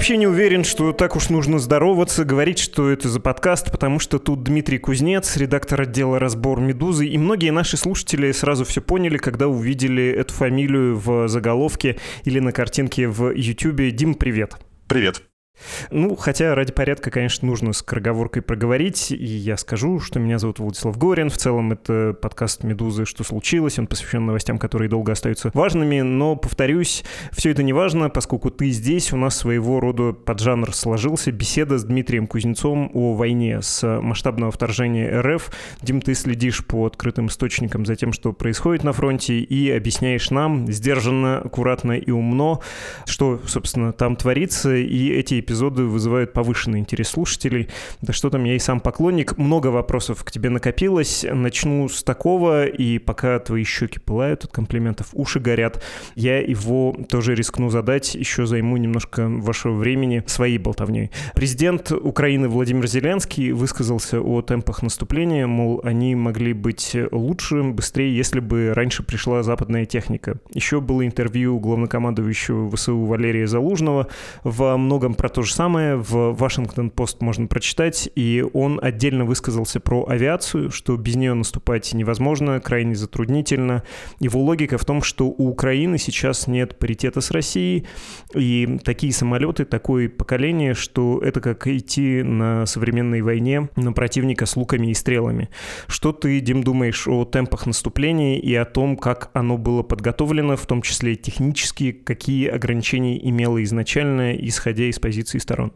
вообще не уверен, что так уж нужно здороваться, говорить, что это за подкаст, потому что тут Дмитрий Кузнец, редактор отдела «Разбор Медузы», и многие наши слушатели сразу все поняли, когда увидели эту фамилию в заголовке или на картинке в YouTube. Дим, привет. Привет. Ну, хотя ради порядка, конечно, нужно с кроговоркой проговорить, и я скажу, что меня зовут Владислав Горин. В целом это подкаст «Медузы. Что случилось?». Он посвящен новостям, которые долго остаются важными, но, повторюсь, все это не важно, поскольку ты здесь, у нас своего рода поджанр сложился. Беседа с Дмитрием Кузнецом о войне с масштабного вторжения РФ. Дим, ты следишь по открытым источникам за тем, что происходит на фронте, и объясняешь нам сдержанно, аккуратно и умно, что, собственно, там творится, и эти эпизоды вызывают повышенный интерес слушателей. Да что там, я и сам поклонник. Много вопросов к тебе накопилось. Начну с такого, и пока твои щеки пылают от комплиментов, уши горят, я его тоже рискну задать, еще займу немножко вашего времени своей болтовней. Президент Украины Владимир Зеленский высказался о темпах наступления, мол, они могли быть лучше, быстрее, если бы раньше пришла западная техника. Еще было интервью главнокомандующего ВСУ Валерия Залужного во многом про то, то же самое в Вашингтон-Пост можно прочитать, и он отдельно высказался про авиацию, что без нее наступать невозможно, крайне затруднительно. Его логика в том, что у Украины сейчас нет паритета с Россией, и такие самолеты, такое поколение, что это как идти на современной войне на противника с луками и стрелами. Что ты, Дим, думаешь о темпах наступления и о том, как оно было подготовлено, в том числе технически, какие ограничения имело изначально, исходя из позиции позиций сторон.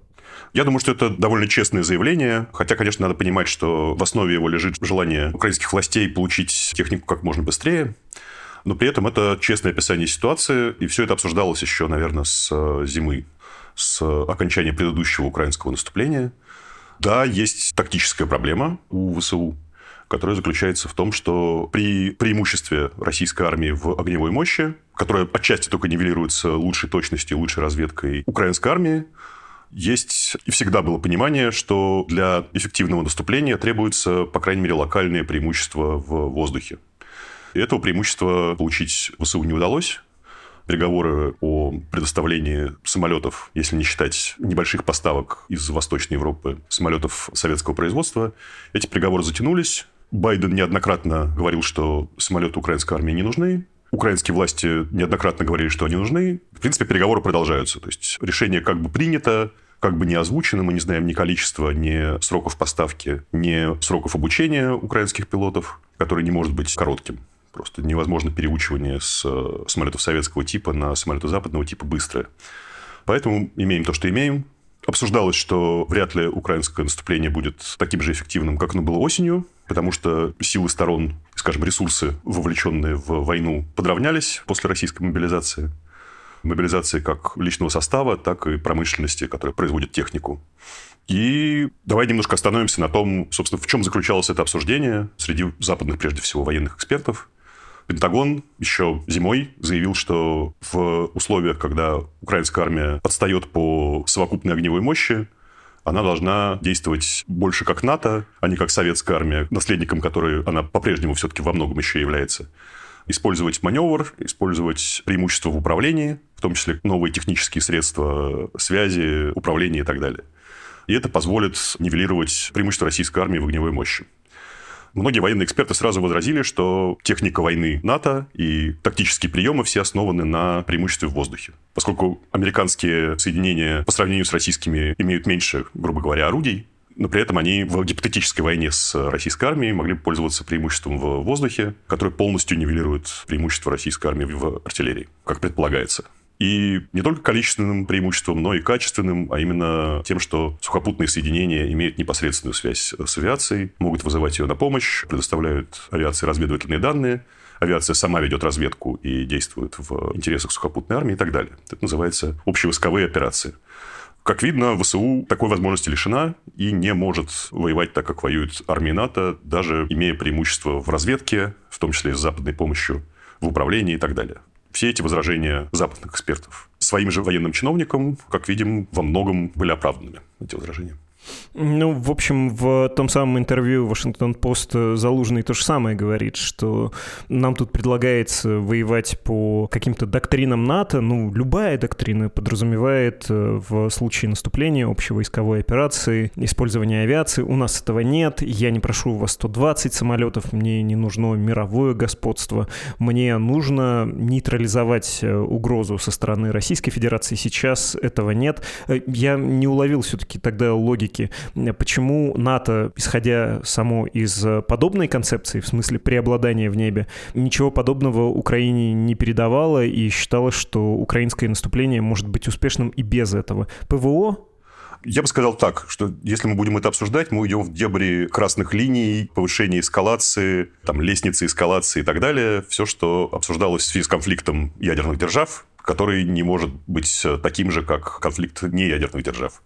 Я думаю, что это довольно честное заявление, хотя, конечно, надо понимать, что в основе его лежит желание украинских властей получить технику как можно быстрее, но при этом это честное описание ситуации, и все это обсуждалось еще, наверное, с э, зимы, с окончания предыдущего украинского наступления. Да, есть тактическая проблема у ВСУ, которая заключается в том, что при преимуществе российской армии в огневой мощи, которая отчасти только нивелируется лучшей точностью, лучшей разведкой украинской армии, есть и всегда было понимание, что для эффективного наступления требуется, по крайней мере, локальное преимущество в воздухе. И этого преимущества получить ВСУ не удалось. Переговоры о предоставлении самолетов, если не считать небольших поставок из Восточной Европы, самолетов советского производства, эти переговоры затянулись. Байден неоднократно говорил, что самолеты украинской армии не нужны. Украинские власти неоднократно говорили, что они нужны. В принципе, переговоры продолжаются. То есть решение как бы принято, как бы не озвучено, мы не знаем ни количества, ни сроков поставки, ни сроков обучения украинских пилотов, который не может быть коротким. Просто невозможно переучивание с э, самолетов советского типа на самолеты западного типа быстрое. Поэтому имеем то, что имеем. Обсуждалось, что вряд ли украинское наступление будет таким же эффективным, как оно было осенью, потому что силы сторон, скажем, ресурсы, вовлеченные в войну, подравнялись после российской мобилизации мобилизации как личного состава, так и промышленности, которая производит технику. И давай немножко остановимся на том, собственно, в чем заключалось это обсуждение среди западных, прежде всего, военных экспертов. Пентагон еще зимой заявил, что в условиях, когда украинская армия отстает по совокупной огневой мощи, она должна действовать больше как НАТО, а не как советская армия, наследником которой она по-прежнему все-таки во многом еще является использовать маневр, использовать преимущества в управлении, в том числе новые технические средства связи, управления и так далее. И это позволит нивелировать преимущество российской армии в огневой мощи. Многие военные эксперты сразу возразили, что техника войны НАТО и тактические приемы все основаны на преимуществе в воздухе. Поскольку американские соединения по сравнению с российскими имеют меньше, грубо говоря, орудий, но при этом они в гипотетической войне с российской армией могли пользоваться преимуществом в воздухе, которое полностью нивелирует преимущество российской армии в артиллерии, как предполагается. И не только количественным преимуществом, но и качественным, а именно тем, что сухопутные соединения имеют непосредственную связь с авиацией, могут вызывать ее на помощь, предоставляют авиации разведывательные данные, авиация сама ведет разведку и действует в интересах сухопутной армии и так далее. Это называется общевойсковые операции. Как видно, ВСУ такой возможности лишена и не может воевать так, как воюет армия НАТО, даже имея преимущество в разведке, в том числе с западной помощью, в управлении и так далее. Все эти возражения западных экспертов своим же военным чиновникам, как видим, во многом были оправданными, эти возражения. Ну, в общем, в том самом интервью Вашингтон-Пост Залужный то же самое говорит, что нам тут предлагается воевать по каким-то доктринам НАТО. Ну, любая доктрина подразумевает э, в случае наступления общей войсковой операции использование авиации. У нас этого нет. Я не прошу у вас 120 самолетов, мне не нужно мировое господство. Мне нужно нейтрализовать э, угрозу со стороны Российской Федерации. Сейчас этого нет. Э, я не уловил все-таки тогда логики почему НАТО, исходя само из подобной концепции, в смысле преобладания в небе, ничего подобного Украине не передавало и считало, что украинское наступление может быть успешным и без этого. ПВО я бы сказал так, что если мы будем это обсуждать, мы уйдем в дебри красных линий, повышения эскалации, там, лестницы эскалации и так далее. Все, что обсуждалось в связи с конфликтом ядерных держав, который не может быть таким же, как конфликт неядерных держав.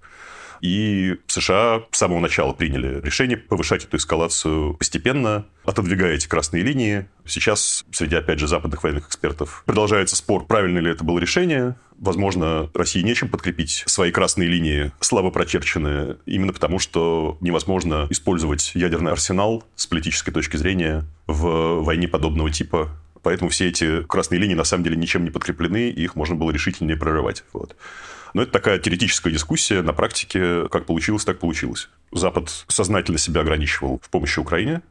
И США с самого начала приняли решение повышать эту эскалацию постепенно, отодвигая эти красные линии. Сейчас, среди, опять же, западных военных экспертов, продолжается спор, правильно ли это было решение. Возможно, России нечем подкрепить свои красные линии, слабо прочерченные, именно потому, что невозможно использовать ядерный арсенал с политической точки зрения в войне подобного типа, Поэтому все эти красные линии на самом деле ничем не подкреплены, и их можно было решительнее прорывать. Вот. Но это такая теоретическая дискуссия. На практике как получилось, так получилось. Запад сознательно себя ограничивал в помощи Украине.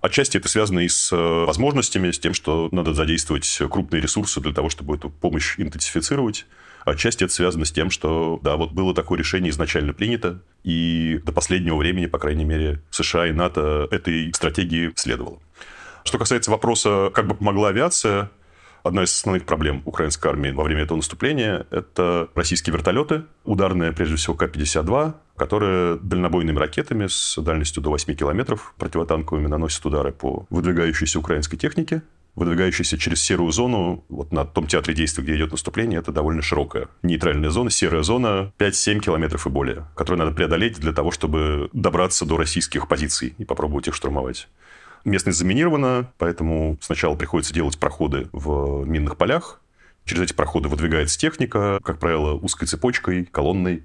Отчасти это связано и с э, возможностями, с тем, что надо задействовать крупные ресурсы для того, чтобы эту помощь интенсифицировать. Отчасти это связано с тем, что, да, вот было такое решение изначально принято, и до последнего времени, по крайней мере, США и НАТО этой стратегии следовало. Что касается вопроса, как бы помогла авиация, Одна из основных проблем украинской армии во время этого наступления – это российские вертолеты, ударные, прежде всего, К-52, которые дальнобойными ракетами с дальностью до 8 километров противотанковыми наносят удары по выдвигающейся украинской технике, выдвигающейся через серую зону, вот на том театре действий, где идет наступление, это довольно широкая нейтральная зона, серая зона 5-7 километров и более, которую надо преодолеть для того, чтобы добраться до российских позиций и попробовать их штурмовать. Местность заминирована, поэтому сначала приходится делать проходы в минных полях. Через эти проходы выдвигается техника, как правило, узкой цепочкой, колонной.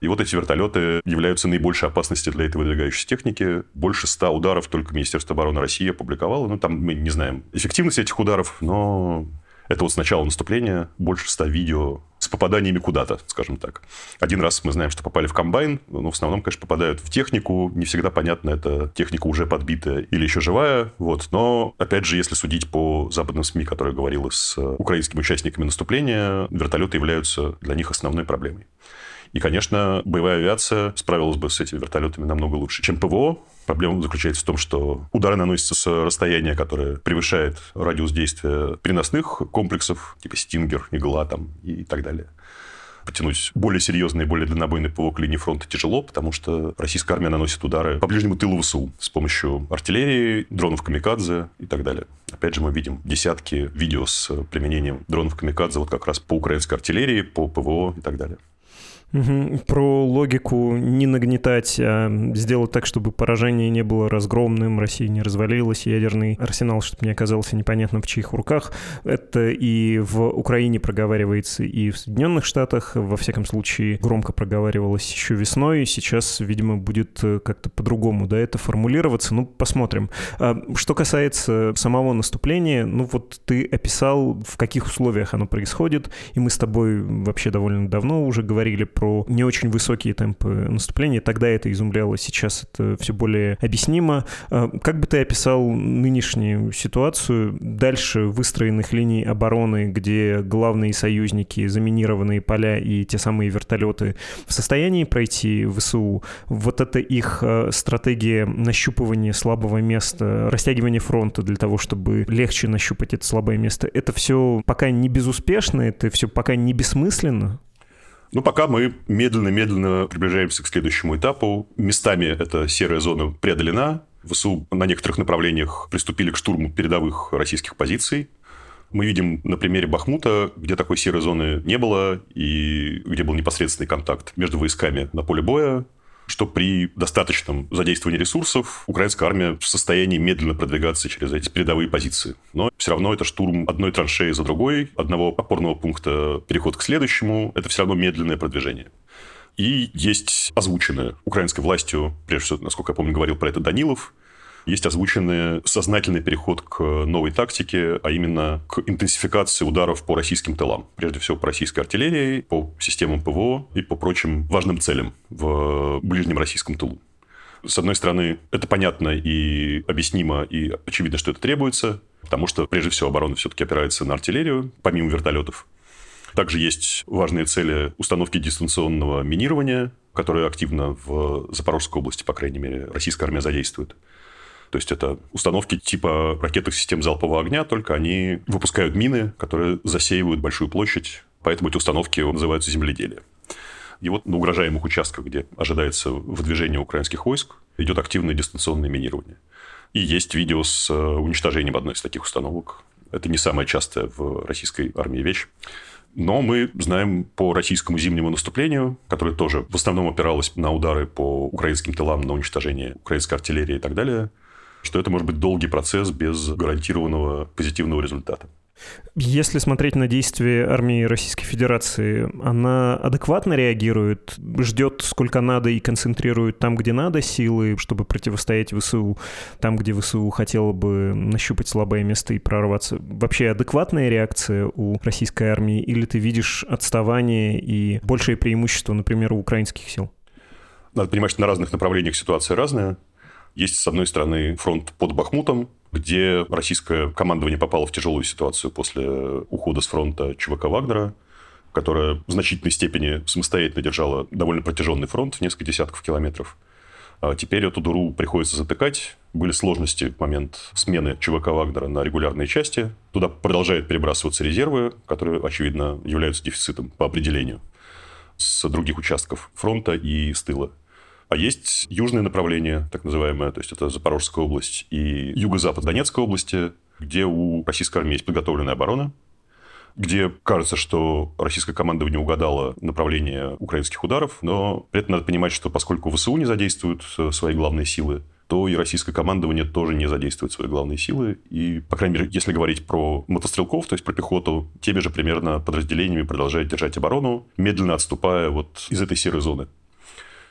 И вот эти вертолеты являются наибольшей опасностью для этой выдвигающейся техники. Больше ста ударов только Министерство обороны России опубликовало. Ну, там мы не знаем эффективность этих ударов, но это вот с начала наступления больше ста видео с попаданиями куда-то, скажем так. Один раз мы знаем, что попали в комбайн, но в основном, конечно, попадают в технику. Не всегда понятно, это техника уже подбитая или еще живая. Вот. Но, опять же, если судить по западным СМИ, которые говорила с украинскими участниками наступления, вертолеты являются для них основной проблемой. И, конечно, боевая авиация справилась бы с этими вертолетами намного лучше, чем ПВО. Проблема заключается в том, что удары наносятся с расстояния, которое превышает радиус действия переносных комплексов, типа «Стингер», «Игла» там, и так далее потянуть более серьезные, более дальнобойные ПВО к линии фронта тяжело, потому что российская армия наносит удары по ближнему тылу ВСУ с помощью артиллерии, дронов камикадзе и так далее. Опять же, мы видим десятки видео с применением дронов камикадзе вот как раз по украинской артиллерии, по ПВО и так далее. Про логику не нагнетать, а сделать так, чтобы поражение не было разгромным, Россия не развалилась, ядерный арсенал, чтобы не оказался непонятно в чьих руках. Это и в Украине проговаривается, и в Соединенных Штатах, во всяком случае, громко проговаривалось еще весной, сейчас, видимо, будет э, как-то по-другому, да, это формулироваться, ну, посмотрим. А что касается самого наступления, ну, вот ты описал, в каких условиях оно происходит, и мы с тобой вообще довольно давно уже говорили про не очень высокие темпы наступления. Тогда это изумляло, сейчас это все более объяснимо. А, как бы ты описал нынешнюю ситуацию дальше выстроенных линий обороны, где главные союзники, заминированные поля и те самые вертолеты в состоянии пройти ВСУ? Вот это их а, стратегия нащупывания слабого места, растягивания фронта для того, чтобы легче нащупать это слабое место, это все пока не безуспешно, это все пока не бессмысленно? Ну, пока мы медленно-медленно приближаемся к следующему этапу. Местами эта серая зона преодолена. ВСУ на некоторых направлениях приступили к штурму передовых российских позиций. Мы видим на примере Бахмута, где такой серой зоны не было, и где был непосредственный контакт между войсками на поле боя что при достаточном задействовании ресурсов украинская армия в состоянии медленно продвигаться через эти передовые позиции. Но все равно это штурм одной траншеи за другой, одного опорного пункта переход к следующему. Это все равно медленное продвижение. И есть озвученные украинской властью, прежде всего, насколько я помню, говорил про это Данилов, есть озвученный сознательный переход к новой тактике, а именно к интенсификации ударов по российским тылам. Прежде всего, по российской артиллерии, по системам ПВО и по прочим важным целям в ближнем российском тылу. С одной стороны, это понятно и объяснимо, и очевидно, что это требуется, потому что, прежде всего, оборона все-таки опирается на артиллерию, помимо вертолетов. Также есть важные цели установки дистанционного минирования, которые активно в Запорожской области, по крайней мере, российская армия задействует. То есть это установки типа ракетных систем залпового огня, только они выпускают мины, которые засеивают большую площадь, поэтому эти установки называются земледелие. И вот на угрожаемых участках, где ожидается выдвижение украинских войск, идет активное дистанционное минирование. И есть видео с э, уничтожением одной из таких установок. Это не самая частая в российской армии вещь. Но мы знаем по российскому зимнему наступлению, которое тоже в основном опиралось на удары по украинским тылам, на уничтожение украинской артиллерии и так далее, что это может быть долгий процесс без гарантированного позитивного результата. Если смотреть на действия армии Российской Федерации, она адекватно реагирует, ждет сколько надо и концентрирует там, где надо силы, чтобы противостоять ВСУ, там, где ВСУ хотела бы нащупать слабое место и прорваться. Вообще адекватная реакция у российской армии или ты видишь отставание и большее преимущество, например, у украинских сил? Надо понимать, что на разных направлениях ситуация разная. Есть, с одной стороны, фронт под Бахмутом, где российское командование попало в тяжелую ситуацию после ухода с фронта ЧВК Вагнера, которая в значительной степени самостоятельно держала довольно протяженный фронт в несколько десятков километров. А теперь эту дуру приходится затыкать. Были сложности в момент смены ЧВК Вагнера на регулярные части. Туда продолжают перебрасываться резервы, которые, очевидно, являются дефицитом по определению с других участков фронта и с тыла. А есть южное направление, так называемое, то есть это Запорожская область и юго-запад Донецкой области, где у российской армии есть подготовленная оборона, где кажется, что российское командование угадало направление украинских ударов, но при этом надо понимать, что поскольку ВСУ не задействуют э, свои главные силы, то и российское командование тоже не задействует свои главные силы. И, по крайней мере, если говорить про мотострелков, то есть про пехоту, теми же примерно подразделениями продолжают держать оборону, медленно отступая вот из этой серой зоны.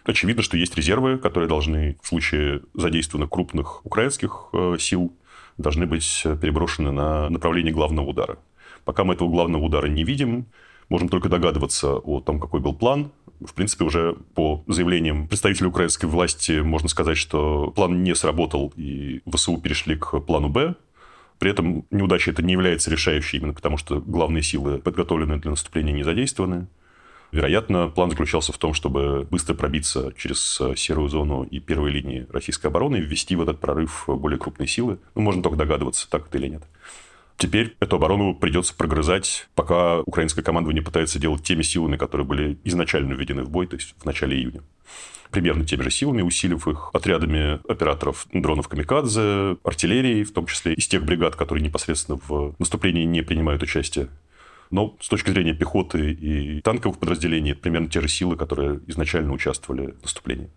Очевидно, что есть резервы, которые должны в случае задействования крупных украинских э, сил должны быть переброшены на направление главного удара. Пока мы этого главного удара не видим, можем только догадываться о том, какой был план. В принципе, уже по заявлениям представителей украинской власти можно сказать, что план не сработал, и ВСУ перешли к плану «Б». При этом неудача это не является решающей, именно потому что главные силы, подготовленные для наступления, не задействованы. Вероятно, план заключался в том, чтобы быстро пробиться через э, серую зону и первой линии российской обороны и ввести в этот прорыв более крупные силы. Ну, можно только догадываться, так это или нет. Теперь эту оборону придется прогрызать, пока украинское командование пытается делать теми силами, которые были изначально введены в бой, то есть в начале июня. Примерно теми же силами, усилив их отрядами операторов дронов «Камикадзе», артиллерии, в том числе из тех бригад, которые непосредственно в наступлении не принимают участие. Но с точки зрения пехоты и танковых подразделений, это примерно те же силы, которые изначально участвовали в наступлении.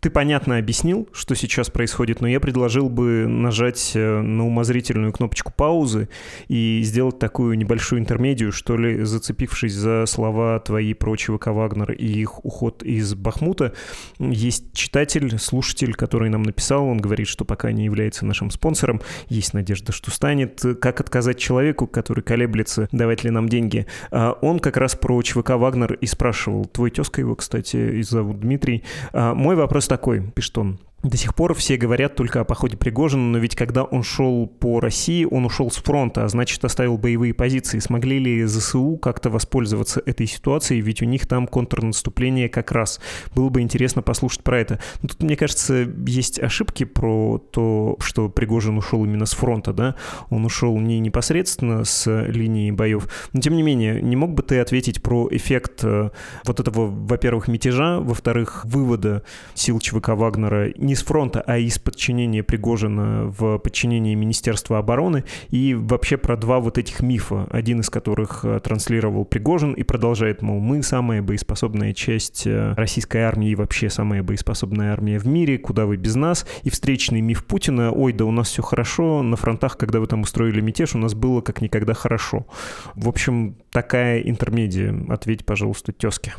Ты понятно объяснил, что сейчас происходит, но я предложил бы нажать э, на умозрительную кнопочку паузы и сделать такую небольшую интермедию, что ли, зацепившись за слова твои про ЧВК Вагнер и их уход из Бахмута. Есть читатель, слушатель, который нам написал, он говорит, что пока не является нашим спонсором, есть надежда, что станет. Как отказать человеку, который колеблется, давать ли нам деньги? А он как раз про ЧВК Вагнер и спрашивал. Твой тезка его, кстати, и зовут Дмитрий. А мой вопрос такой, пишет он. До сих пор все говорят только о походе Пригожина, но ведь когда он шел по России, он ушел с фронта, а значит оставил боевые позиции. Смогли ли ЗСУ как-то воспользоваться этой ситуацией, ведь у них там контрнаступление как раз. Было бы интересно послушать про это. Но тут, мне кажется, есть ошибки про то, что Пригожин ушел именно с фронта, да? Он ушел не непосредственно с линии боев. Но, тем не менее, не мог бы ты ответить про эффект э, вот этого, во-первых, мятежа, во-вторых, вывода сил ЧВК Вагнера не не с фронта, а из подчинения Пригожина в подчинение Министерства обороны, и вообще про два вот этих мифа, один из которых э, транслировал Пригожин и продолжает, мол, мы самая боеспособная часть э, российской армии и вообще самая боеспособная армия в мире, куда вы без нас, и встречный миф Путина, ой, да у нас все хорошо, на фронтах, когда вы там устроили мятеж, у нас было как никогда хорошо. В общем, такая интермедия. Ответь, пожалуйста, тезке.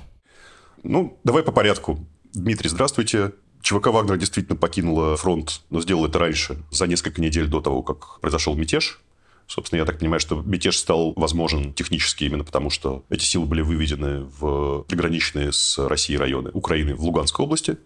Ну, давай по порядку. Дмитрий, здравствуйте. ЧВК «Вагнер» действительно покинула фронт, но сделала это раньше, за несколько недель до того, как произошел мятеж. Собственно, я так понимаю, что мятеж стал возможен технически именно потому, что эти силы были выведены в приграничные с Россией районы Украины в Луганской области.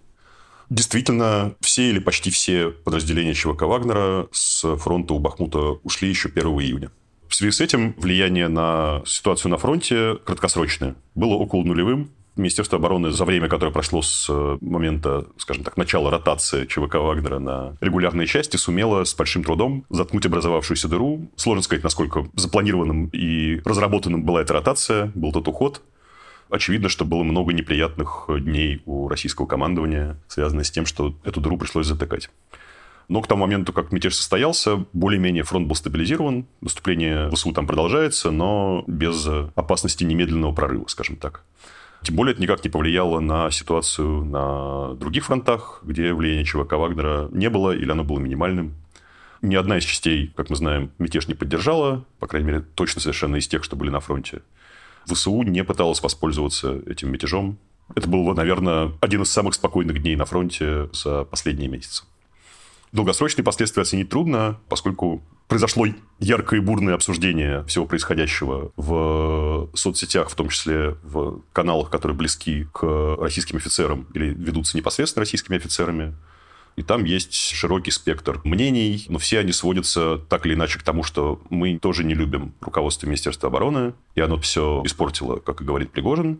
Действительно, все или почти все подразделения ЧВК «Вагнера» с фронта у Бахмута ушли еще 1 июня. В связи с этим влияние на ситуацию на фронте краткосрочное. Было около нулевым. Министерство обороны за время, которое прошло с э, момента, скажем так, начала ротации ЧВК Вагнера на регулярные части, сумело с большим трудом заткнуть образовавшуюся дыру. Сложно сказать, насколько запланированным и разработанным была эта ротация, был тот уход. Очевидно, что было много неприятных дней у российского командования, связанных с тем, что эту дыру пришлось затыкать. Но к тому моменту, как мятеж состоялся, более-менее фронт был стабилизирован. Наступление ВСУ там продолжается, но без опасности немедленного прорыва, скажем так. Тем более это никак не повлияло на ситуацию на других фронтах, где влияние ЧВК Вагнера не было или оно было минимальным. Ни одна из частей, как мы знаем, мятеж не поддержала, по крайней мере, точно совершенно из тех, что были на фронте. ВСУ не пыталась воспользоваться этим мятежом. Это был, наверное, один из самых спокойных дней на фронте за последние месяцы. Долгосрочные последствия оценить трудно, поскольку произошло яркое и бурное обсуждение всего происходящего в соцсетях, в том числе в каналах, которые близки к российским офицерам или ведутся непосредственно российскими офицерами. И там есть широкий спектр мнений, но все они сводятся так или иначе к тому, что мы тоже не любим руководство Министерства обороны, и оно все испортило, как и говорит Пригожин.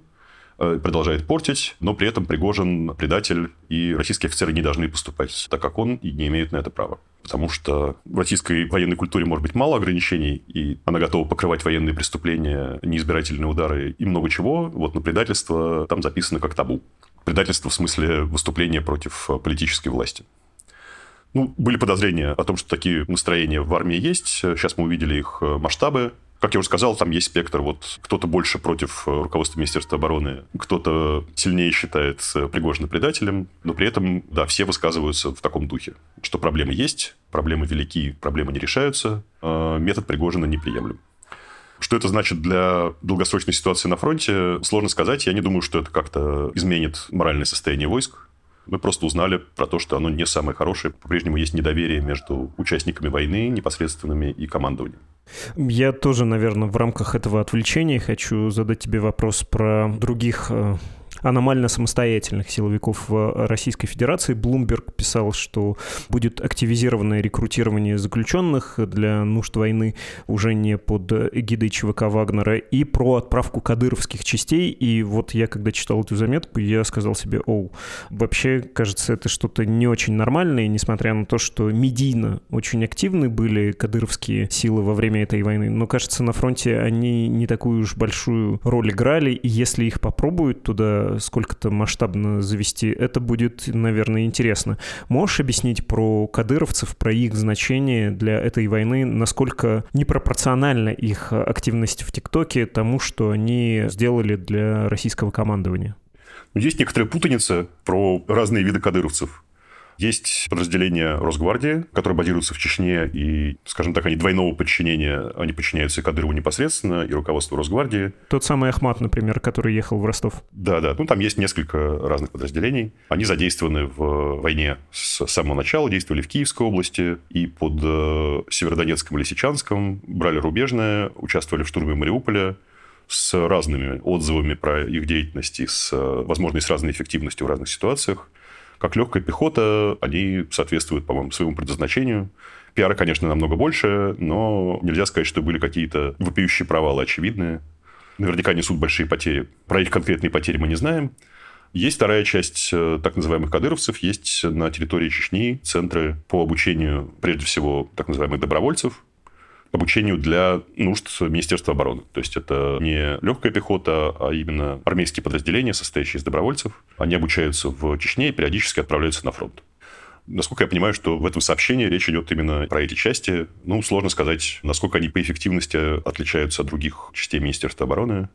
Э, продолжает портить, но при этом Пригожин предатель, и российские офицеры не должны поступать так, как он, и не имеют на это права. Потому что в российской военной культуре может быть мало ограничений, и она готова покрывать военные преступления, неизбирательные удары и много чего. Вот на предательство там записано как табу. Предательство в смысле выступления против политической власти. Ну, были подозрения о том, что такие настроения в армии есть. Сейчас мы увидели их масштабы. Как я уже сказал, там есть спектр. Вот кто-то больше против э, руководства Министерства обороны, кто-то сильнее считает э, Пригожина предателем, но при этом, да, все высказываются в таком духе, что проблемы есть, проблемы велики, проблемы не решаются, а метод Пригожина неприемлем. Что это значит для долгосрочной ситуации на фронте, сложно сказать. Я не думаю, что это как-то изменит моральное состояние войск. Мы просто узнали про то, что оно не самое хорошее. По-прежнему есть недоверие между участниками войны непосредственными и командованием. Я тоже, наверное, в рамках этого отвлечения хочу задать тебе вопрос про других э, аномально самостоятельных силовиков в Российской Федерации. Блумберг писал, что будет активизированное рекрутирование заключенных для нужд войны уже не под эгидой ЧВК Вагнера и про отправку кадыровских частей. И вот я, когда читал эту заметку, я сказал себе, оу, вообще, кажется, это что-то не очень нормальное, несмотря на то, что медийно очень активны были кадыровские силы во время этой войны. Но, кажется, на фронте они не такую уж большую роль играли, и если их попробуют туда сколько-то масштабно завести, это будет, наверное, интересно. Можешь объяснить про кадыровцев, про их значение для этой войны, насколько непропорциональна их активность в ТикТоке тому, что они сделали для российского командования? Есть некоторая путаница про разные виды кадыровцев. Есть подразделения Росгвардии, которые базируются в Чечне, и, скажем так, они двойного подчинения, они подчиняются Кадырову непосредственно и руководству Росгвардии. Тот самый Ахмат, например, который ехал в Ростов. Да-да, ну там есть несколько разных подразделений. Они задействованы в войне с самого начала, действовали в Киевской области и под э, Северодонецком и Лисичанском, брали рубежное, участвовали в штурме Мариуполя, с разными отзывами про их деятельность и с, э, возможно, и с разной эффективностью в разных ситуациях. Как легкая пехота, они соответствуют, по-моему, своему предназначению. Пиара, конечно, намного больше, но нельзя сказать, что были какие-то вопиющие провалы очевидные. Наверняка несут большие потери. Про их конкретные потери мы не знаем. Есть вторая часть э, так называемых кадыровцев. Есть на территории Чечни центры по обучению, прежде всего, так называемых добровольцев, обучению для нужд Министерства обороны. То есть это не легкая пехота, а именно армейские подразделения, состоящие из добровольцев. Они обучаются в Чечне и периодически отправляются на фронт. Насколько я понимаю, что в этом сообщении речь идет именно про эти части. Ну, сложно сказать, насколько они по эффективности отличаются от других частей Министерства обороны.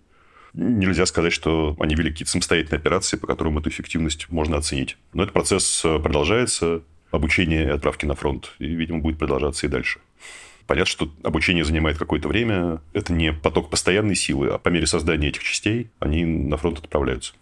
Нельзя сказать, что они вели какие-то самостоятельные операции, по которым эту эффективность можно оценить. Но этот процесс продолжается, обучение и отправки на фронт, и, видимо, будет продолжаться и дальше. Понятно, что обучение занимает какое-то время. Это не поток постоянной силы, а по мере создания этих частей они на фронт отправляются.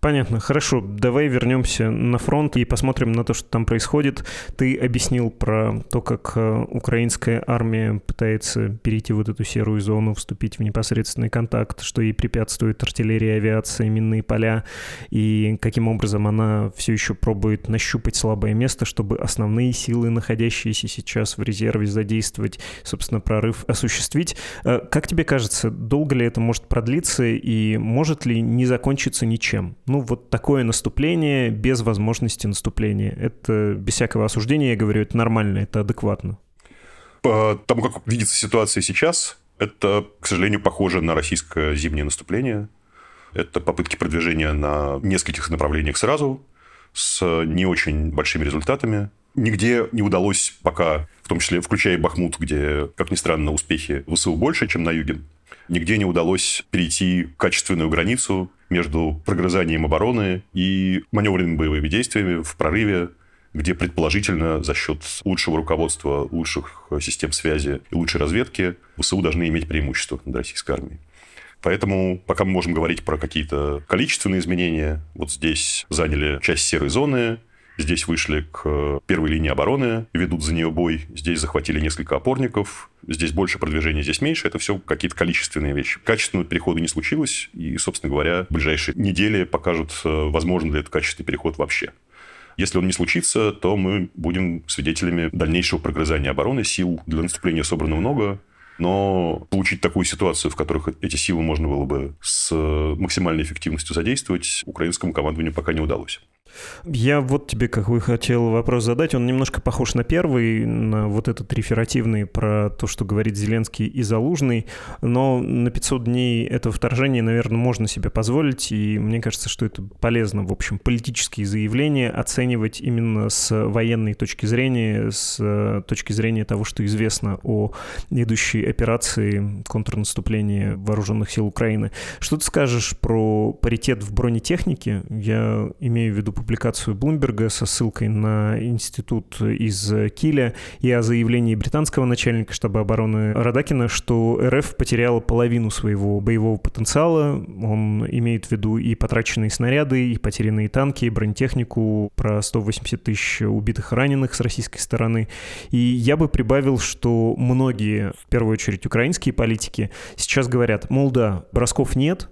Понятно, хорошо. Давай вернемся на фронт и посмотрим на то, что там происходит. Ты объяснил про то, как э, украинская армия пытается перейти вот эту серую зону, вступить в непосредственный контакт, что ей препятствует артиллерия, авиация, минные поля, и каким образом она все еще пробует нащупать слабое место, чтобы основные силы, находящиеся сейчас в резерве, задействовать, собственно, прорыв осуществить. Э, как тебе кажется, долго ли это может продлиться и может ли не закончиться ничем? Ну, вот такое наступление без возможности наступления. Это без всякого осуждения, я говорю, это нормально, это адекватно. По тому, как видится ситуация сейчас, это, к сожалению, похоже на российское зимнее наступление. Это попытки продвижения на нескольких направлениях сразу, с не очень большими результатами. Нигде не удалось пока, в том числе включая Бахмут, где, как ни странно, успехи ВСУ больше, чем на юге, нигде не удалось перейти качественную границу между прогрызанием обороны и маневренными боевыми действиями в прорыве, где предположительно за счет лучшего руководства, лучших систем связи и лучшей разведки ВСУ должны иметь преимущество над российской армией. Поэтому пока мы можем говорить про какие-то количественные изменения, вот здесь заняли часть серой зоны, Здесь вышли к первой линии обороны, ведут за нее бой. Здесь захватили несколько опорников. Здесь больше продвижения, здесь меньше. Это все какие-то количественные вещи. Качественного перехода не случилось. И, собственно говоря, ближайшие недели покажут, э, возможно ли этот качественный переход вообще. Если он не случится, то мы будем свидетелями дальнейшего прогрызания обороны. Сил для наступления собрано много, но получить такую ситуацию, в которых эти силы можно было бы с максимальной эффективностью задействовать, украинскому командованию пока не удалось. Я вот тебе какой хотел вопрос задать. Он немножко похож на первый, на вот этот реферативный про то, что говорит Зеленский и Залужный, но на 500 дней этого вторжения, наверное, можно себе позволить, и мне кажется, что это полезно, в общем, политические заявления оценивать именно с военной точки зрения, с точки зрения того, что известно о идущей операции контрнаступления вооруженных сил Украины. Что ты скажешь про паритет в бронетехнике? Я имею в виду публикацию Блумберга со ссылкой на институт из Киля и о заявлении британского начальника штаба обороны Радакина, что РФ потеряла половину своего боевого потенциала. Он имеет в виду и потраченные снаряды, и потерянные танки, и бронетехнику, про 180 тысяч убитых и раненых с российской стороны. И я бы прибавил, что многие, в первую очередь украинские политики, сейчас говорят, мол, да, бросков нет,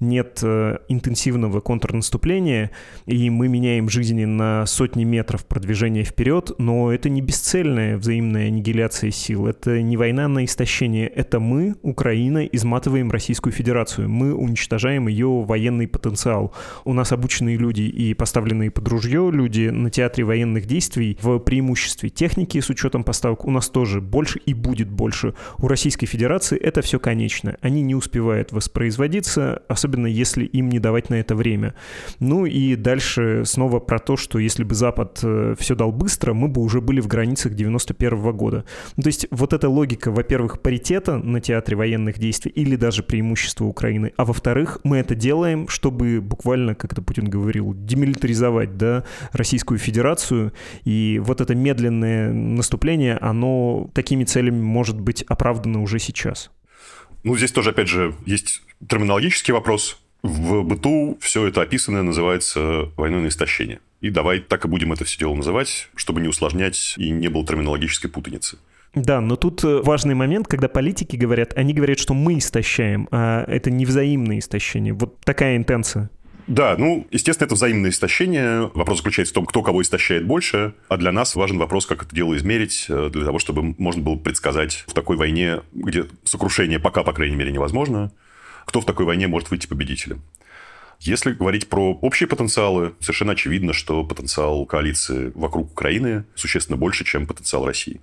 нет э, интенсивного контрнаступления, и мы меняем жизни на сотни метров продвижения вперед, но это не бесцельная взаимная аннигиляция сил, это не война на истощение, это мы, Украина, изматываем Российскую Федерацию, мы уничтожаем ее военный потенциал. У нас обученные люди и поставленные под ружье люди на театре военных действий в преимуществе техники с учетом поставок у нас тоже больше и будет больше. У Российской Федерации это все конечно. Они не успевают воспроизводиться, особенно если им не давать на это время. Ну и дальше снова про то, что если бы Запад э, все дал быстро, мы бы уже были в границах 91 -го года. Ну, то есть вот эта логика, во-первых, паритета на театре военных действий или даже преимущества Украины, а во-вторых, мы это делаем, чтобы буквально, как это Путин говорил, демилитаризовать да, Российскую Федерацию, и вот это медленное наступление, оно такими целями может быть оправдано уже сейчас. Ну, здесь тоже, опять же, есть терминологический вопрос. В быту все это описанное называется войной на истощение. И давай так и будем это все дело называть, чтобы не усложнять и не было терминологической путаницы. Да, но тут э, важный момент, когда политики говорят, они говорят, что мы истощаем, а это не взаимное истощение. Вот такая интенция. Да, ну, естественно, это взаимное истощение. Вопрос заключается в том, кто кого истощает больше. А для нас важен вопрос, как это дело измерить, э, для того, чтобы можно было предсказать в такой войне, где сокрушение пока, по крайней мере, невозможно, кто в такой войне может выйти победителем. Если говорить про общие потенциалы, совершенно очевидно, что потенциал коалиции вокруг Украины существенно больше, чем потенциал России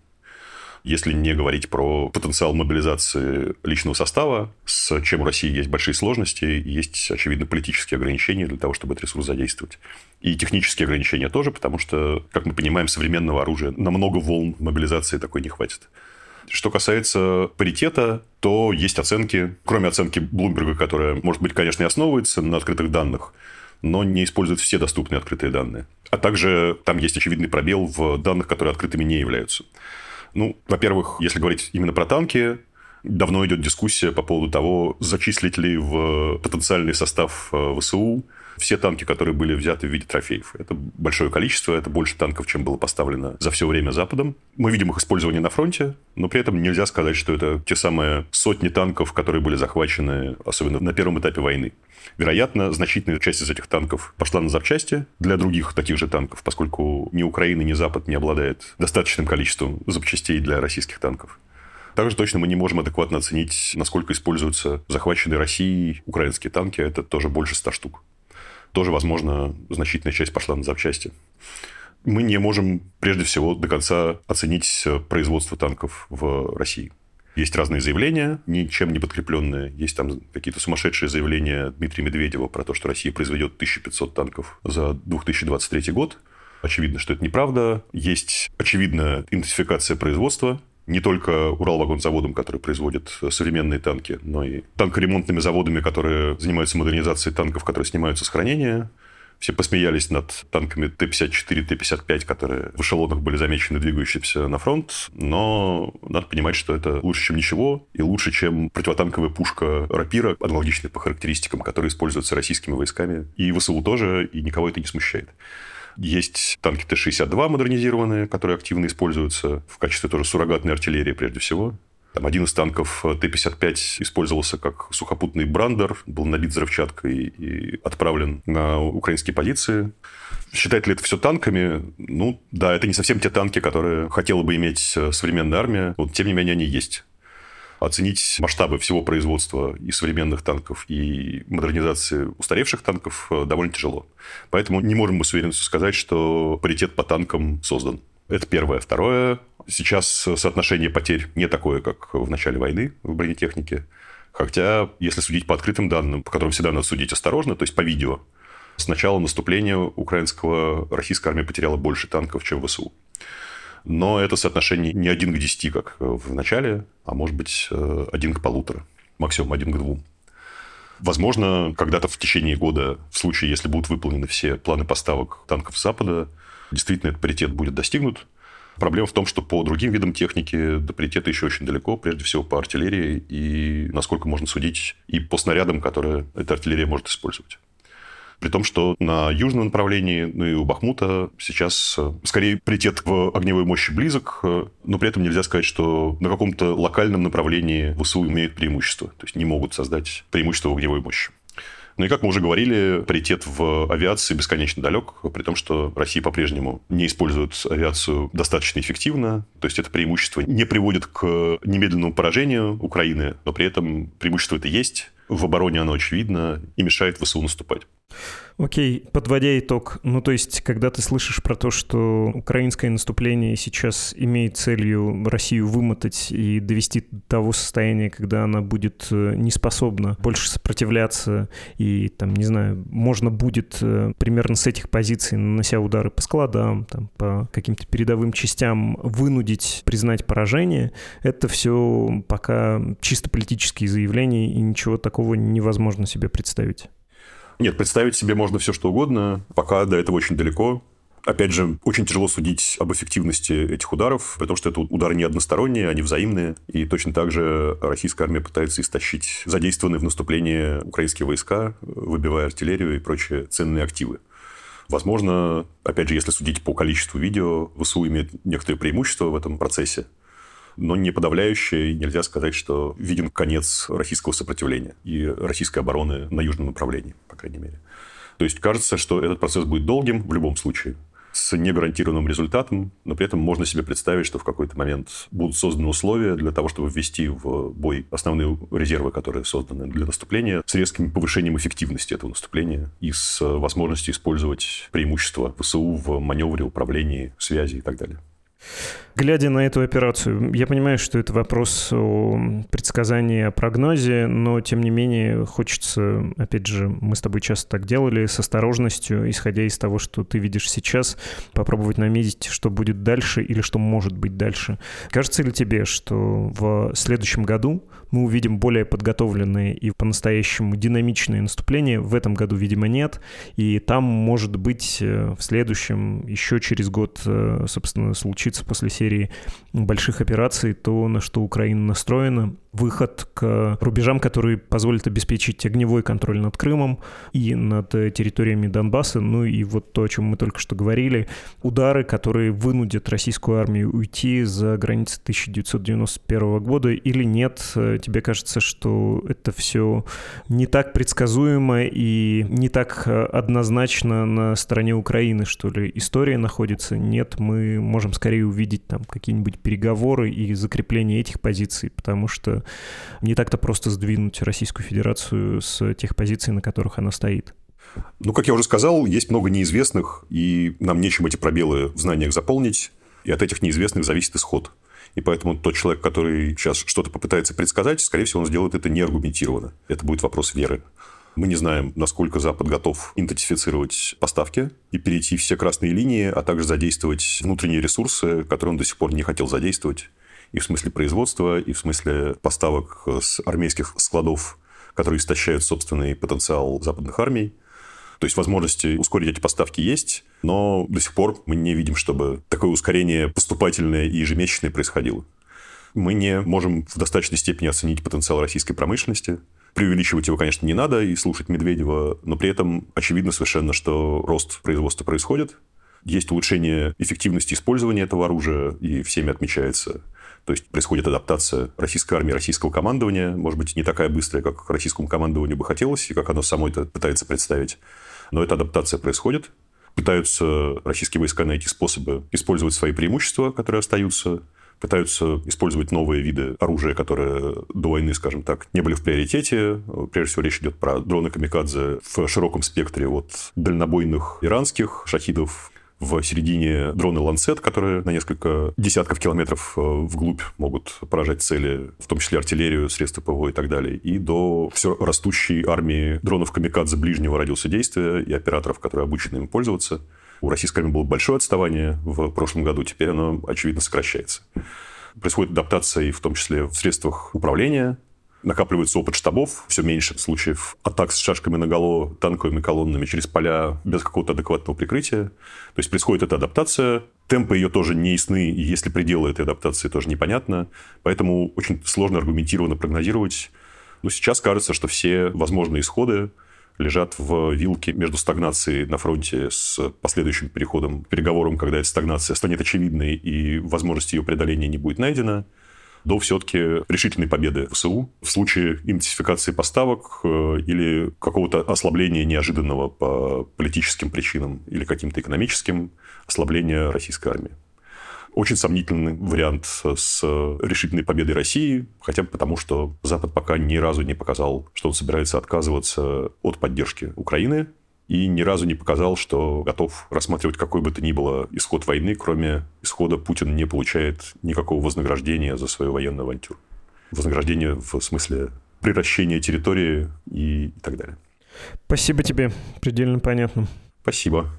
если не говорить про потенциал мобилизации личного состава, с чем у России есть большие сложности, есть, очевидно, политические ограничения для того, чтобы этот ресурс задействовать. И технические ограничения тоже, потому что, как мы понимаем, современного оружия на много волн мобилизации такой не хватит. Что касается паритета, то есть оценки, кроме оценки Блумберга, которая, может быть, конечно, и основывается на открытых данных, но не использует все доступные открытые данные. А также там есть очевидный пробел в данных, которые открытыми не являются. Ну, во-первых, если говорить именно про танки, Давно идет дискуссия по поводу того, зачислить ли в потенциальный состав э, ВСУ все танки, которые были взяты в виде трофеев. Это большое количество, это больше танков, чем было поставлено за все время Западом. Мы видим их использование на фронте, но при этом нельзя сказать, что это те самые сотни танков, которые были захвачены, особенно на первом этапе войны. Вероятно, значительная часть из этих танков пошла на запчасти для других таких же танков, поскольку ни Украина, ни Запад не обладает достаточным количеством запчастей для российских танков. Также точно мы не можем адекватно оценить, насколько используются захваченные Россией украинские танки. Это тоже больше 100 штук тоже, возможно, значительная часть пошла на запчасти. Мы не можем, прежде всего, до конца оценить э, производство танков в России. Есть разные заявления, ничем не подкрепленные. Есть там какие-то сумасшедшие заявления Дмитрия Медведева про то, что Россия произведет 1500 танков за 2023 год. Очевидно, что это неправда. Есть очевидная интенсификация производства не только Уралвагонзаводом, который производит современные танки, но и танкоремонтными заводами, которые занимаются модернизацией танков, которые снимаются с хранения. Все посмеялись над танками Т-54, Т-55, которые в эшелонах были замечены двигающимся на фронт. Но надо понимать, что это лучше, чем ничего, и лучше, чем противотанковая пушка «Рапира», аналогичная по характеристикам, которые используются российскими войсками. И ВСУ тоже, и никого это не смущает. Есть танки Т-62 модернизированные, которые активно используются в качестве тоже суррогатной артиллерии прежде всего. Там один из танков Т-55 использовался как сухопутный брандер, был набит взрывчаткой и отправлен на украинские позиции. Считает ли это все танками? Ну, да, это не совсем те танки, которые хотела бы иметь современная армия. Вот, тем не менее, они есть оценить масштабы всего производства и современных танков, и модернизации устаревших танков э, довольно тяжело. Поэтому не можем мы с уверенностью сказать, что паритет по танкам создан. Это первое. Второе. Сейчас соотношение потерь не такое, как в начале войны в бронетехнике. Хотя, если судить по открытым данным, по которым всегда надо судить осторожно, то есть по видео, с начала наступления украинского российская армия потеряла больше танков, чем ВСУ. Но это соотношение не один к десяти, как в начале, а может быть э, один к полутора, максимум один к двум. Возможно, когда-то в течение года, в случае, если будут выполнены все планы поставок танков Запада, действительно этот паритет будет достигнут. Проблема в том, что по другим видам техники до паритета еще очень далеко, прежде всего по артиллерии, и насколько можно судить и по снарядам, которые эта артиллерия может использовать. При том, что на южном направлении, ну и у Бахмута сейчас э, скорее притет в огневой мощи близок, э, но при этом нельзя сказать, что на каком-то локальном направлении ВСУ имеют преимущество, то есть не могут создать преимущество в огневой мощи. Ну и, как мы уже говорили, паритет в авиации бесконечно далек, при том, что Россия по-прежнему не использует авиацию достаточно эффективно. То есть это преимущество не приводит к немедленному поражению Украины, но при этом преимущество это есть. В обороне оно очевидно и мешает ВСУ наступать. Окей, подводя итог, ну то есть, когда ты слышишь про то, что украинское наступление сейчас имеет целью Россию вымотать и довести до того состояния, когда она будет э, не способна больше сопротивляться, и там, не знаю, можно будет э, примерно с этих позиций, нанося удары по складам, там, по каким-то передовым частям, вынудить признать поражение, это все пока чисто политические заявления, и ничего такого невозможно себе представить. Нет, представить себе можно все, что угодно, пока до этого очень далеко. Опять же, очень тяжело судить об эффективности этих ударов, потому что это удары не односторонние, они взаимные. И точно так же российская армия пытается истощить задействованные в наступлении украинские войска, выбивая артиллерию и прочие ценные активы. Возможно, опять же, если судить по количеству видео, ВСУ имеет некоторые преимущества в этом процессе но не подавляющее. И нельзя сказать, что виден конец российского сопротивления и российской обороны на южном направлении, по крайней мере. То есть кажется, что этот процесс будет долгим в любом случае с негарантированным результатом, но при этом можно себе представить, что в какой-то момент будут созданы условия для того, чтобы ввести в бой основные резервы, которые созданы для наступления, с резким повышением эффективности этого наступления и с возможностью использовать преимущества ВСУ в маневре, управлении, связи и так далее. Глядя на эту операцию, я понимаю, что это вопрос о предсказании, о прогнозе, но тем не менее хочется, опять же, мы с тобой часто так делали, с осторожностью, исходя из того, что ты видишь сейчас, попробовать наметить, что будет дальше или что может быть дальше. Кажется ли тебе, что в следующем году мы увидим более подготовленные и по-настоящему динамичные наступления. В этом году, видимо, нет. И там, может быть, э, в следующем, еще через год, э, собственно, случится после серии серии больших операций, то, на что Украина настроена, выход к рубежам, которые позволят обеспечить огневой контроль над Крымом и над территориями Донбасса, ну и вот то, о чем мы только что говорили, удары, которые вынудят российскую армию уйти за границы 1991 года или нет? Тебе кажется, что это все не так предсказуемо и не так однозначно на стороне Украины, что ли, история находится? Нет, мы можем скорее увидеть там какие-нибудь переговоры и закрепление этих позиций, потому что не так-то просто сдвинуть Российскую Федерацию с тех позиций, на которых она стоит. Ну, как я уже сказал, есть много неизвестных, и нам нечем эти пробелы в знаниях заполнить, и от этих неизвестных зависит исход. И поэтому тот человек, который сейчас что-то попытается предсказать, скорее всего, он сделает это неаргументированно. Это будет вопрос веры. Мы не знаем, насколько Запад готов интенсифицировать поставки и перейти все красные линии, а также задействовать внутренние ресурсы, которые он до сих пор не хотел задействовать и в смысле производства, и в смысле поставок с армейских складов, которые истощают собственный потенциал западных армий. То есть возможности ускорить эти поставки есть, но до сих пор мы не видим, чтобы такое ускорение поступательное и ежемесячное происходило. Мы не можем в достаточной степени оценить потенциал российской промышленности. Преувеличивать его, конечно, не надо и слушать Медведева, но при этом очевидно совершенно, что рост производства происходит. Есть улучшение эффективности использования этого оружия, и всеми отмечается то есть происходит адаптация российской армии, российского командования, может быть, не такая быстрая, как российскому командованию бы хотелось, и как оно само это пытается представить. Но эта адаптация происходит. Пытаются российские войска найти способы использовать свои преимущества, которые остаются, пытаются использовать новые виды оружия, которые до войны, скажем так, не были в приоритете. Прежде всего, речь идет про дроны камикадзе в широком спектре от дальнобойных иранских шахидов в середине дроны «Ланцет», которые на несколько десятков километров э, вглубь могут поражать цели, в том числе артиллерию, средства ПВО и так далее, и до все растущей армии дронов «Камикадзе» ближнего радиуса действия и операторов, которые обучены им пользоваться. У российской армии было большое отставание в прошлом году, теперь оно, очевидно, сокращается. Происходит адаптация и в том числе в средствах управления, накапливается опыт штабов, все меньше случаев атак с шашками на голову, танковыми колоннами через поля без какого-то адекватного прикрытия. То есть происходит эта адаптация, темпы ее тоже не ясны, и если пределы этой адаптации тоже непонятно, поэтому очень сложно аргументированно прогнозировать. Но сейчас кажется, что все возможные исходы лежат в вилке между стагнацией на фронте с последующим переходом к переговорам, когда эта стагнация станет очевидной и возможности ее преодоления не будет найдена, до все-таки решительной победы ВСУ в случае интенсификации поставок э, или какого-то ослабления неожиданного по политическим причинам или каким-то экономическим ослабления российской армии. Очень сомнительный вариант с решительной победой России, хотя бы потому, что Запад пока ни разу не показал, что он собирается отказываться от поддержки Украины, и ни разу не показал, что готов рассматривать какой бы то ни было исход войны, кроме исхода Путин не получает никакого вознаграждения за свою военную авантюру. Вознаграждение в смысле приращения территории и, так далее. Спасибо тебе, предельно понятно. Спасибо.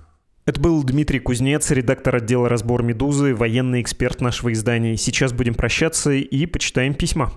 Это был Дмитрий Кузнец, редактор отдела «Разбор Медузы», военный эксперт нашего издания. Сейчас будем прощаться и почитаем письма.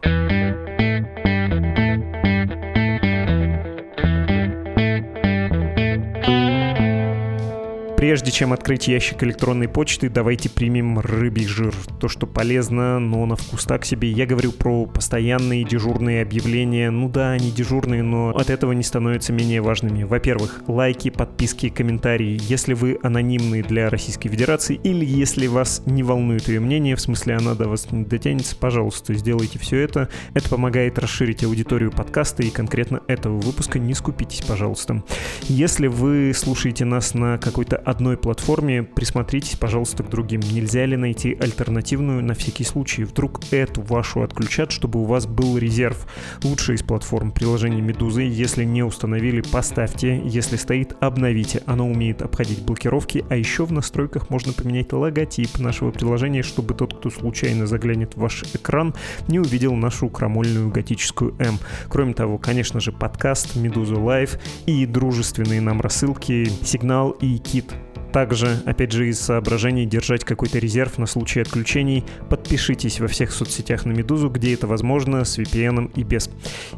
Прежде чем открыть ящик электронной почты, давайте примем рыбий жир. То, что полезно, но на вкус так себе. Я говорю про постоянные дежурные объявления. Ну да, они дежурные, но от этого не становятся менее важными. Во-первых, лайки, подписки, комментарии. Если вы анонимны для Российской Федерации или если вас не волнует ее мнение, в смысле она до вас не дотянется, пожалуйста, сделайте все это. Это помогает расширить аудиторию подкаста и конкретно этого выпуска. Не скупитесь, пожалуйста. Если вы слушаете нас на какой-то одной платформе, присмотритесь, пожалуйста, к другим. Нельзя ли найти альтернативную на всякий случай? Вдруг эту вашу отключат, чтобы у вас был резерв. Лучшая из платформ приложения Медузы. Если не установили, поставьте. Если стоит, обновите. Оно умеет обходить блокировки, а еще в настройках можно поменять логотип нашего приложения, чтобы тот, кто случайно заглянет в ваш экран, не увидел нашу крамольную готическую М. Кроме того, конечно же, подкаст Медуза Лайв и дружественные нам рассылки Сигнал и Кит также, опять же, из соображений держать какой-то резерв на случай отключений, Подпишитесь во всех соцсетях на «Медузу», где это возможно, с VPN и без.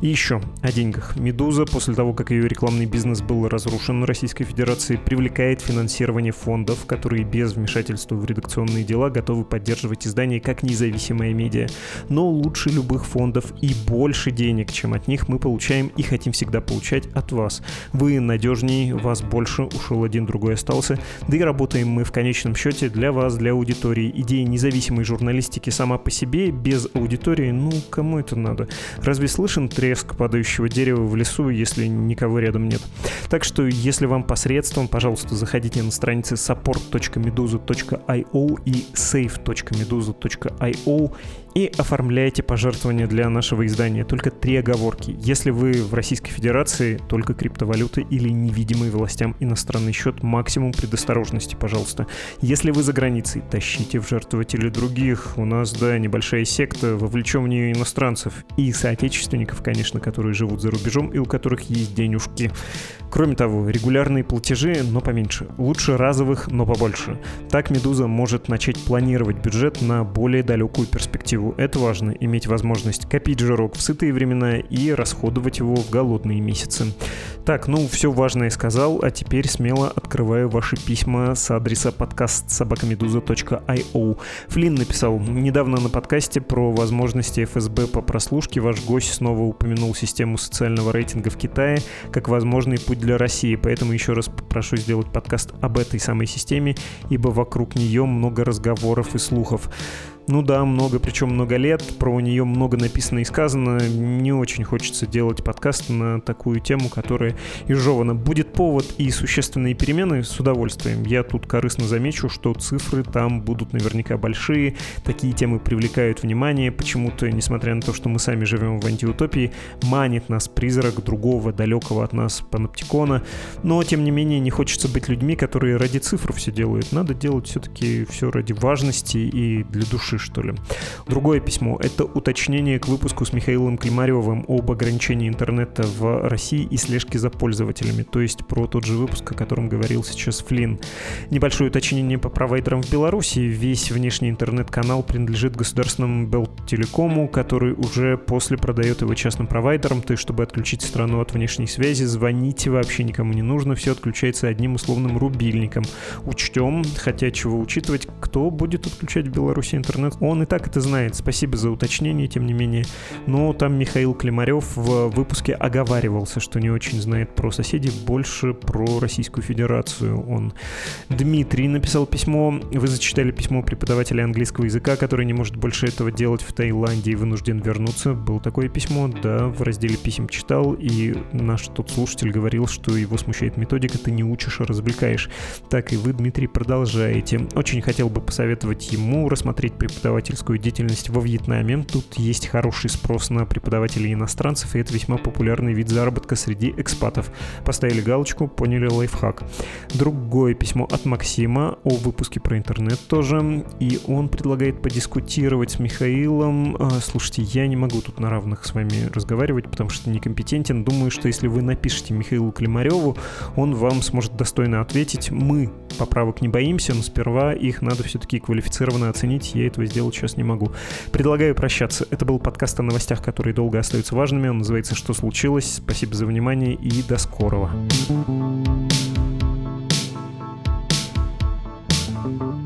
И еще о деньгах. «Медуза» после того, как ее рекламный бизнес был разрушен Российской Федерации, привлекает финансирование фондов, которые без вмешательства в редакционные дела готовы поддерживать издание как независимое медиа. Но лучше любых фондов и больше денег, чем от них мы получаем и хотим всегда получать от вас. Вы надежнее, вас больше, ушел один, другой остался. Да и работаем мы в конечном счете для вас, для аудитории. Идея независимой журналистики сама по себе, без аудитории, ну, кому это надо? Разве слышен треск падающего дерева в лесу, если никого рядом нет? Так что, если вам посредством, пожалуйста, заходите на страницы support.meduza.io и save.meduza.io и оформляйте пожертвования для нашего издания. Только три оговорки. Если вы в Российской Федерации, только криптовалюты или невидимый властям иностранный счет, максимум предосторожности, пожалуйста. Если вы за границей, тащите в жертвователи других. У нас, да, небольшая секта, вовлечем в нее иностранцев и соотечественников, конечно, которые живут за рубежом и у которых есть денежки. Кроме того, регулярные платежи, но поменьше. Лучше разовых, но побольше. Так «Медуза» может начать планировать бюджет на более далекую перспективу. Это важно, иметь возможность копить жирок в сытые времена и расходовать его в голодные месяцы. Так, ну все важное сказал, а теперь смело открываю ваши письма с адреса подкаст собакамедуза.io. Флинн написал, недавно на подкасте про возможности ФСБ по прослушке ваш гость снова упомянул систему социального рейтинга в Китае как возможный путь для России, поэтому еще раз попрошу сделать подкаст об этой самой системе, ибо вокруг нее много разговоров и слухов. Ну да, много, причем много лет, про нее много написано и сказано. Не очень хочется делать подкаст на такую тему, которая изжевана. Будет повод и существенные перемены с удовольствием. Я тут корыстно замечу, что цифры там будут наверняка большие. Такие темы привлекают внимание. Почему-то, несмотря на то, что мы сами живем в антиутопии, манит нас призрак другого, далекого от нас паноптикона. Но, тем не менее, не хочется быть людьми, которые ради цифр все делают. Надо делать все-таки все ради важности и для души души, что ли. Другое письмо — это уточнение к выпуску с Михаилом Климаревым об ограничении интернета в России и слежке за пользователями, то есть про тот же выпуск, о котором говорил сейчас Флинн. Небольшое уточнение по провайдерам в Беларуси. Весь внешний интернет-канал принадлежит государственному Белтелекому, который уже после продает его частным провайдерам, то есть чтобы отключить страну от внешней связи, звоните вообще никому не нужно, все отключается одним условным рубильником. Учтем, хотя чего учитывать, кто будет отключать в Беларуси интернет интернет. Он и так это знает. Спасибо за уточнение, тем не менее. Но там Михаил Климарев в выпуске оговаривался, что не очень знает про соседей, больше про Российскую Федерацию. Он Дмитрий написал письмо. Вы зачитали письмо преподавателя английского языка, который не может больше этого делать в Таиланде и вынужден вернуться. Было такое письмо, да, в разделе писем читал, и наш тот слушатель говорил, что его смущает методика, ты не учишь, а развлекаешь. Так и вы, Дмитрий, продолжаете. Очень хотел бы посоветовать ему рассмотреть преподавательскую деятельность во Вьетнаме. Тут есть хороший спрос на преподавателей иностранцев, и это весьма популярный вид заработка среди экспатов. Поставили галочку, поняли лайфхак. Другое письмо от Максима о выпуске про интернет тоже, и он предлагает подискутировать с Михаилом. А, слушайте, я не могу тут на равных с вами разговаривать, потому что некомпетентен. Думаю, что если вы напишете Михаилу Климареву, он вам сможет достойно ответить. Мы поправок не боимся, но сперва их надо все-таки квалифицированно оценить. Я этого этого сделать сейчас не могу. Предлагаю прощаться. Это был подкаст о новостях, которые долго остаются важными. Он называется «Что случилось?». Спасибо за внимание и до скорого. thank you